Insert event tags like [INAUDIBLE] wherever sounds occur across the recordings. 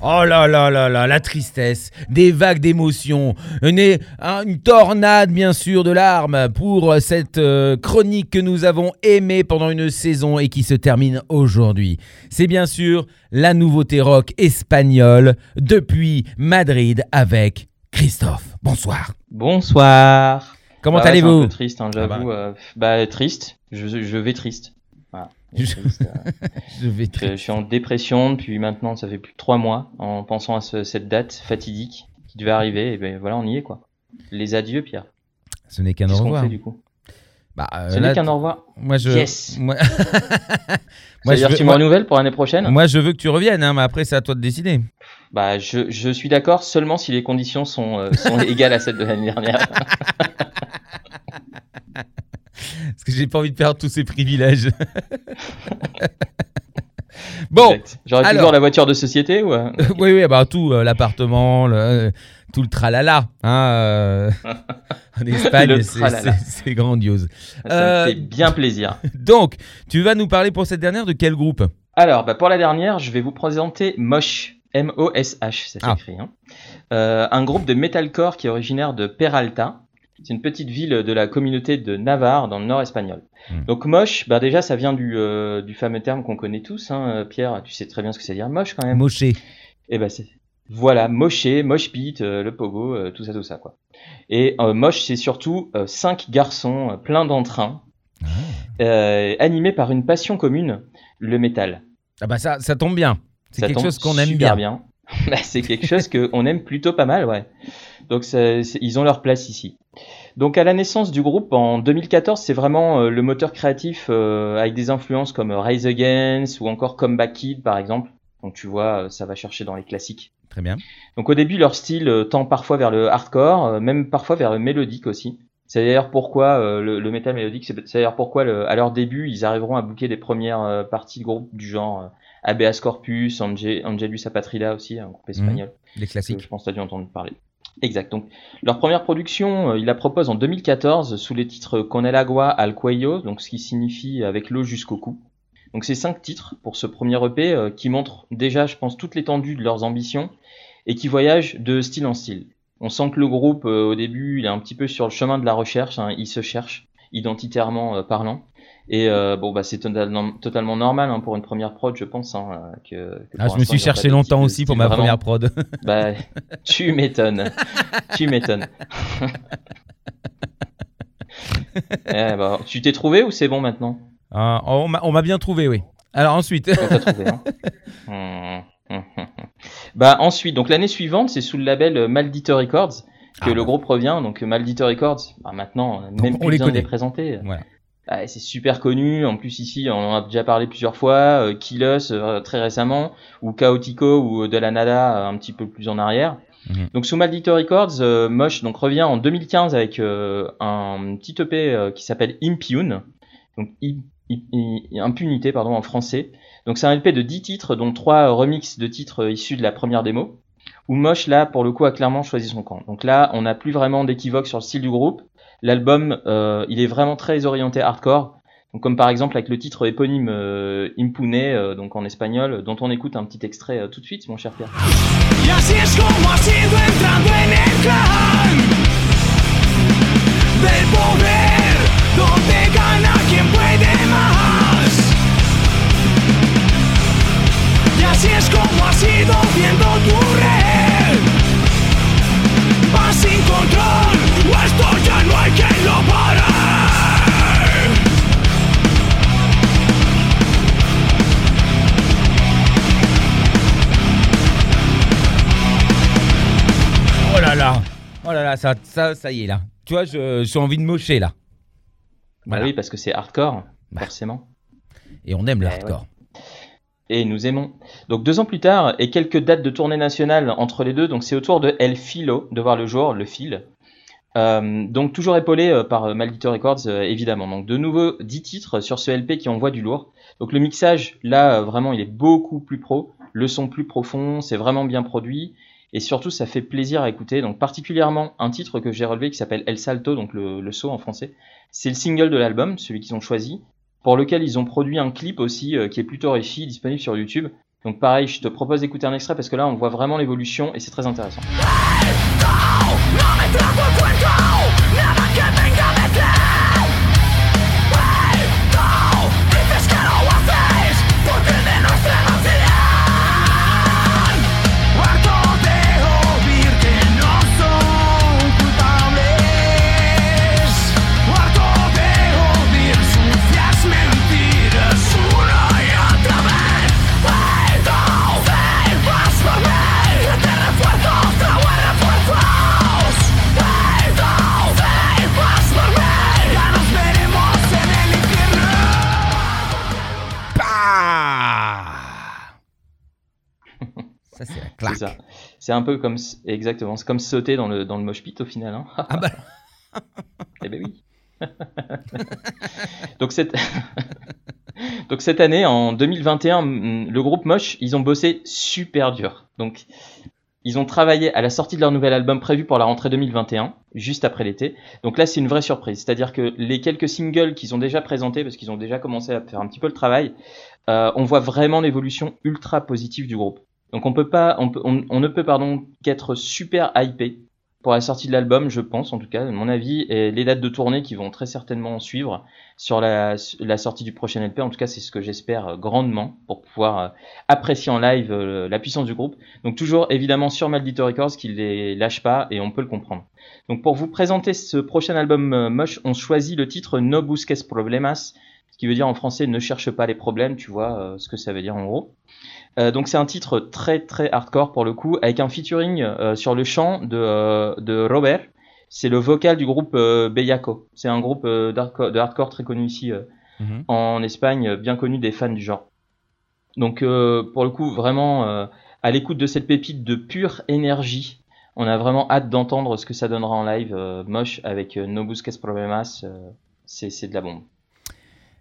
Oh là là là là, la tristesse, des vagues d'émotions, une, une tornade bien sûr de larmes pour cette euh, chronique que nous avons aimée pendant une saison et qui se termine aujourd'hui. C'est bien sûr la nouveauté rock espagnole depuis Madrid avec Christophe. Bonsoir. Bonsoir. Comment Bah ouais, allez-vous triste, hein, j'avoue. euh, bah, triste. Je, je vais triste. Je- [LAUGHS] Je vais très... je suis en dépression depuis maintenant, ça fait plus de trois mois, en pensant à ce- cette date fatidique qui devait arriver. Et ben voilà, on y est quoi. Les adieux, Pierre. Ce n'est qu'un au revoir. fait du coup? Bah, euh, Ce n'est qu'un au revoir. Moi je... Yes. Moi... [LAUGHS] [LAUGHS] Moi, je veux... tu me renouvelles pour l'année prochaine? moi, je veux que tu reviennes, hein, mais après c'est à toi de décider. Bah, je, je suis d'accord seulement si les conditions sont, euh, sont égales à celles de l'année dernière. Parce que j'ai pas envie de perdre tous ces privilèges. [LAUGHS] bon, Exact. J'aurais alors. toujours la voiture de société ou euh, [LAUGHS] oui, oui, bah tout, euh, l'appartement, le- euh, tout le tralala. Hein, [LAUGHS] en Espagne, c'est- c'est c'est grandiose. ça me fait bien plaisir. Donc, tu vas nous parler pour cette dernière de quel groupe? Alors, bah, pour la dernière, je vais vous présenter Mosh. M-O-S-H, ça Ah. s'écrit. Hein. Euh, un groupe de metalcore qui est originaire de Peralta. C'est une petite ville de la communauté de Navarre, dans le nord espagnol. Hmm. Donc moche, bah déjà ça vient du, euh, du fameux terme qu'on connaît tous. Hein, Pierre, tu sais très bien ce que c'est dire moche quand même. Moché. Et ben c'est voilà, moché, moche pit, euh, le pogo, euh, tout ça, tout ça quoi. Et moche, c'est surtout cinq garçons pleins d'entrain, euh, animés par une passion commune, le métal. Ah bah ça, ça tombe bien. C'est Ça quelque tombe chose qu'on aime super bien. [LAUGHS] Bah, c'est quelque chose qu'on aime plutôt pas mal, ouais. Donc ça- ils ont leur place ici. Donc à la naissance du groupe en 2014, c'est vraiment euh, le moteur créatif euh, avec des influences comme euh, Rise Against ou encore Comeback Kid par exemple. Donc tu vois, euh, ça va chercher dans les classiques. Très bien. Donc au début, leur style euh, tend parfois vers le hardcore, euh, même parfois vers le mélodique aussi. C'est d'ailleurs pourquoi euh, le, le métal mélodique, c'est c'est d'ailleurs pourquoi le- à leur début, ils arriveront à bouquer des premières euh, parties de groupe du genre euh, Habeas Corpus, Ange- Angelus Apatrida aussi, un groupe espagnol. Les que classiques. Je pense que tu as dû entendre parler. Exact. Donc, leur première production, euh, ils la proposent en 2014 sous les titres Con el agua al cuello, donc ce qui signifie avec l'eau jusqu'au cou. Donc, c'est cinq titres pour ce premier EP euh, qui montrent déjà, je pense, toute l'étendue de leurs ambitions et qui voyagent de style en style. On sent que le groupe, euh, au début, il est un petit peu sur le chemin de la recherche, hein, il se cherche, identitairement parlant. Et euh, bon, bah, c'est totalement, totalement normal hein, pour une première prod, je pense. Hein, que, que Ah, je me suis cherché longtemps aussi pour ma vraiment- première prod. [LAUGHS] bah, tu m'étonnes. tu m'étonnes. [LAUGHS] Eh bah, tu t'es trouvé ou c'est bon maintenant? Ah, on m'a bien trouvé, oui. Alors ensuite, On t'a trouvé, hein hum. [LAUGHS] Bah ensuite, donc l'année suivante, c'est sous le label euh, Maldito Records que Ah, le groupe revient. Donc Maldito Records, bah, maintenant, euh, même on plus les besoin de les présenter. Ah, c'est super connu. En plus ici, on en a déjà parlé plusieurs fois. Euh, Killus euh, très récemment, ou Chaotico ou euh, De La Nada euh, un petit peu plus en arrière. Mhm. Donc sous Maldito Records, Mosh donc revient en 2015 avec un petit EP qui s'appelle Impune, donc Impunité pardon en français. Donc c'est un EP de 10 titres, dont 3 remixes de titres issus de la première démo. Où Mosh là pour le coup a clairement choisi son camp. Donc là on n'a plus vraiment d'équivoque sur le style du groupe. L'album euh, il est vraiment très orienté hardcore. Donc comme par exemple avec le titre éponyme euh, Impune, euh, donc en espagnol, dont on écoute un petit extrait euh, tout de suite, mon cher Pierre. Vas sin control, o esto ya no hay quien lo pare. oh là là, oh là là, ça, ça, ça y est là. Tu vois, je- j'ai envie de mocher là. Voilà. Bah oui, parce que c'est hardcore, Bah. forcément. Et on aime le Eh hardcore. Et nous aimons. Donc deux ans plus tard, et quelques dates de tournée nationale entre les deux, donc c'est au tour de El Filo de voir le jour, le fil. Euh, donc toujours épaulé euh, par euh, Maldito Records, évidemment. Donc de nouveau 10 titres sur ce LP qui envoie du lourd. Donc le mixage, là, vraiment, il est beaucoup plus pro. le son plus profond, c'est vraiment bien produit. Et surtout, ça fait plaisir à écouter. Donc, particulièrement, un titre que j'ai relevé qui s'appelle El Salto, donc le saut en français. C'est le single de l'album, celui qu'ils ont choisi, pour lequel ils ont produit un clip aussi euh, qui est plutôt réussi, disponible sur YouTube. Donc, pareil, je te propose d'écouter un extrait parce que là, on voit vraiment l'évolution et c'est très intéressant. C'est un peu comme exactement, c'est comme sauter dans le dans le mosh pit au final. Hein. Ah bah, [LAUGHS] Eh ben oui. [LAUGHS] Donc cette [LAUGHS] Donc cette année en 2021, mm, le groupe Mosh, ils ont bossé super dur. Donc ils ont travaillé à la sortie de leur nouvel album prévu pour la rentrée 2021, juste après l'été. Donc là, c'est une vraie surprise. C'est-à-dire que les quelques singles qu'ils ont déjà présentés, parce qu'ils ont déjà commencé à faire un petit peu le travail, euh, on voit vraiment l'évolution ultra positive du groupe. Donc on peut pas, on, peut, on, ne peut pardon qu'être super hypé pour la sortie de l'album, je pense en tout cas, mon avis, et les dates de tournée qui vont très certainement suivre sur la, sortie du prochain LP. En tout cas, c'est ce que j'espère euh, grandement pour pouvoir euh, apprécier en live euh, la puissance du groupe. Donc toujours évidemment sur Maldito Records qui les lâche pas et on peut le comprendre. Donc pour vous présenter ce prochain album moche, on choisit le titre No Busques Problemas, ce qui veut dire en français ne cherche pas les problèmes, tu vois euh, ce que ça veut dire en gros. Euh, donc c'est un titre très très hardcore pour le coup, avec un featuring euh, sur le chant de, euh, de Robert. C'est le vocal du groupe euh, Bellaco. C'est un groupe euh, de hardcore très connu ici euh, Mhm. en Espagne, bien connu des fans du genre. Donc euh, pour le coup, vraiment euh, à l'écoute de cette pépite de pure énergie, on a vraiment hâte d'entendre ce que ça donnera en live. euh, moche avec No Busques Problemas, euh, c'est c'est de la bombe.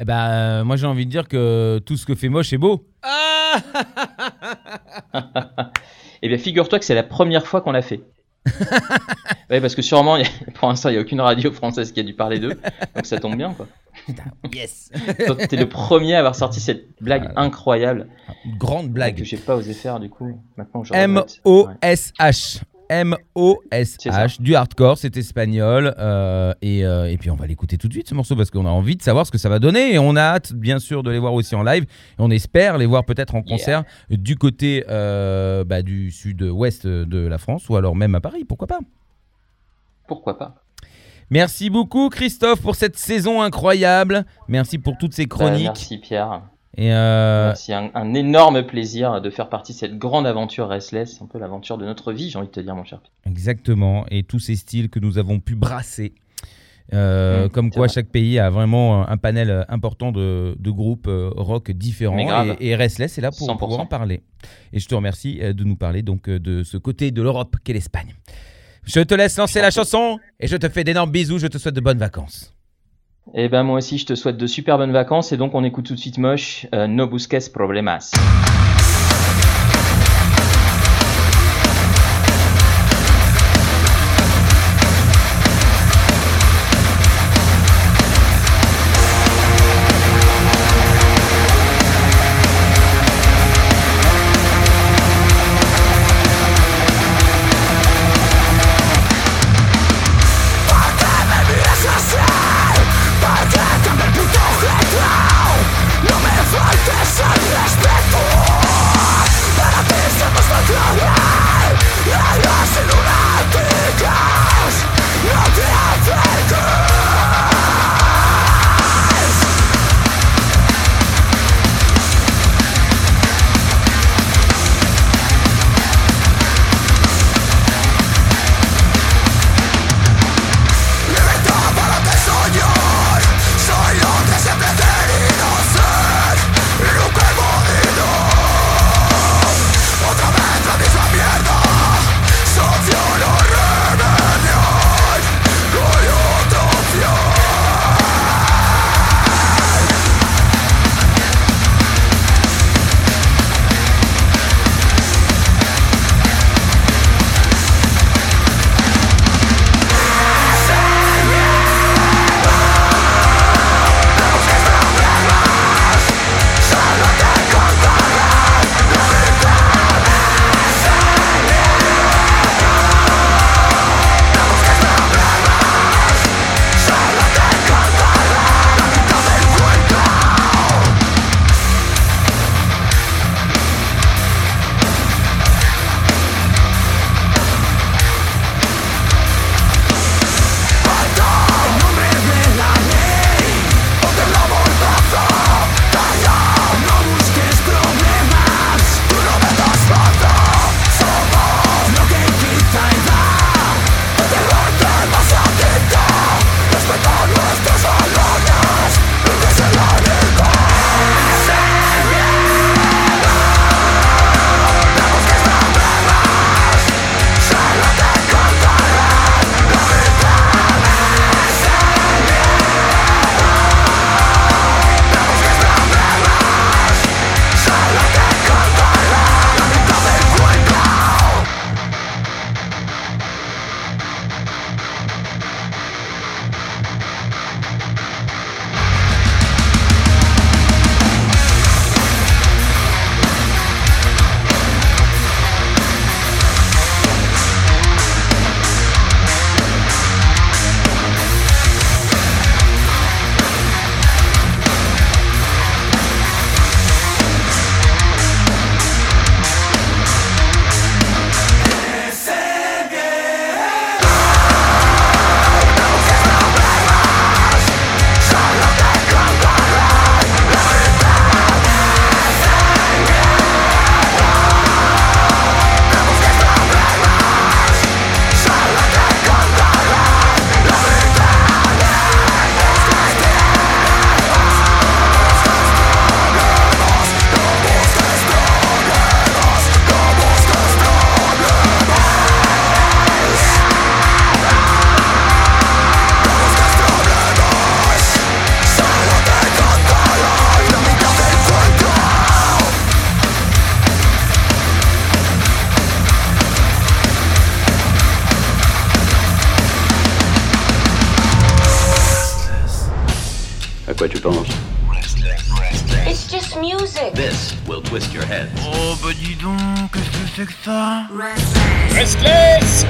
Eh ben, euh, moi j'ai envie de dire que tout ce que fait moche est beau. Ah [LAUGHS] Eh bien, figure-toi que c'est la première fois qu'on l'a fait. [LAUGHS] ouais, parce que sûrement, a- pour l'instant, il n'y a aucune radio française qui a dû parler d'eux. Donc ça tombe bien, quoi. Yes T'es le premier à avoir sorti cette blague Voilà. incroyable. Une grande Que blague. j'ai pas osé faire, du coup. Maintenant. M-O-S-H. M-O-S-H, du hardcore, c'est espagnol. euh, et, euh, et puis on va l'écouter tout de suite ce morceau parce qu'on a envie de savoir ce que ça va donner. Et on a hâte, bien sûr, de les voir aussi en live. Et on espère les voir peut-être en concert du côté euh, bah, du sud-ouest de la France ou alors même à Paris, pourquoi pas. Pourquoi pas Merci beaucoup Christophe pour cette saison incroyable. Merci pour toutes ces Bah, chroniques. Merci, Pierre. Et euh. Un, un énorme plaisir de faire partie de cette grande aventure Restless. Un peu l'aventure de notre vie, j'ai envie de te dire, mon cher. Exactement, et tous ces styles que nous avons pu brasser. Euh, Mmh, comme c'est quoi vrai. chaque pays a vraiment un panel euh, important de, de groupes rock différents et, et Restless est là pour 100%. pouvoir en parler. Et je te remercie de nous parler donc de ce côté de l'Europe qu'est l'Espagne. Je te laisse lancer la chanson et je te fais d'énormes bisous, je te souhaite de bonnes vacances. Eh ben, moi aussi, je te souhaite de super bonnes vacances. Et donc, on écoute tout de suite Moche, euh, No Busques Problemas. Quoi tu penses It's just music. This will twist your head. Oh bah dis donc, qu'est-ce que c'est que ça Restless